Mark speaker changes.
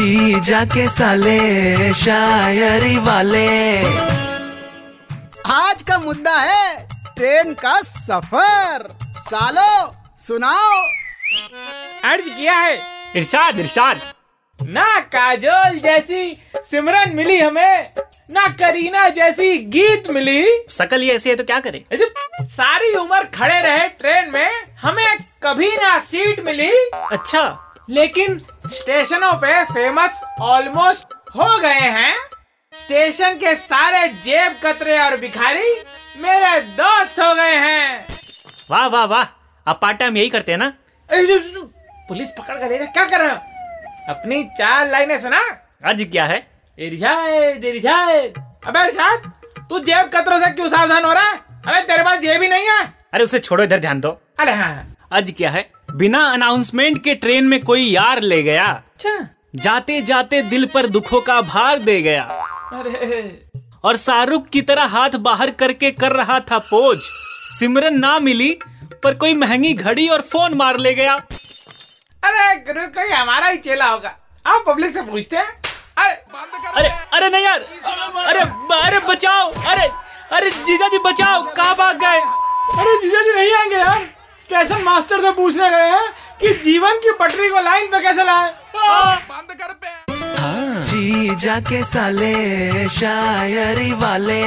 Speaker 1: जी जाके साले शायरी वाले।
Speaker 2: आज का मुद्दा है ट्रेन का सफ़र। सालो सुनाओ।
Speaker 3: अर्ज़ किया है। इरशाद इरशाद। ना काजोल जैसी सिमरन मिली हमें ना करीना जैसी गीत मिली।
Speaker 4: सकल ही ऐसी है तो क्या करे?
Speaker 3: सारी उम्र खड़े रहे ट्रेन में हमें कभी ना सीट मिली।
Speaker 4: अच्छा।
Speaker 3: लेकिन स्टेशनों पे फ़ेमस ऑलमोस्ट हो गए हैं। स्टेशन के सारे जेब कतरे और भिखारी मेरे दोस्त हो गए हैं।
Speaker 4: वाह वाह वाह। आप पार्ट टाइम यही करते हैं ना?
Speaker 3: ए, जो- जो- पुलिस पकड़ कर क्या कर रहे हो? अपनी चार लाइनें सुना।
Speaker 4: अर्ज़ क्या है?
Speaker 3: अबे इरशाद तू जेब कतरों से क्यों सावधान हो रहा है? अबे तेरे पास जेब ही नहीं है।
Speaker 4: अरे उसे छोड़ो इधर ध्यान दो।
Speaker 3: अरे हाँ।
Speaker 4: अर्ज़ क्या है। बिना अनाउंसमेंट के ट्रेन में कोई यार ले गया।
Speaker 3: अच्छा।
Speaker 4: जाते जाते दिल पर दुखों का भार दे गया।
Speaker 3: अरे।
Speaker 4: और शाहरुख की तरह हाथ बाहर करके कर रहा था पोज। सिमरन ना मिली पर कोई महँगी घड़ी और फ़ोन मार ले गया।
Speaker 3: अरे गुरु कोई हमारा ही चेला होगा। आप पब्लिक से पूछते हैं। अरे
Speaker 4: अरे अरे नहीं यार। अरे अरे बचाओ। अरे अरे जीजा जी बचाओ। कहाँ भाग गए?
Speaker 3: अरे जीजा जी नहीं आएँगे यार। स्टेशन मास्टर से पूछने गए हैं कि जीवन की पटरी को लाइन पे कैसे लाए?
Speaker 1: बंद कर पे। जीजा के साले शायरी वाले।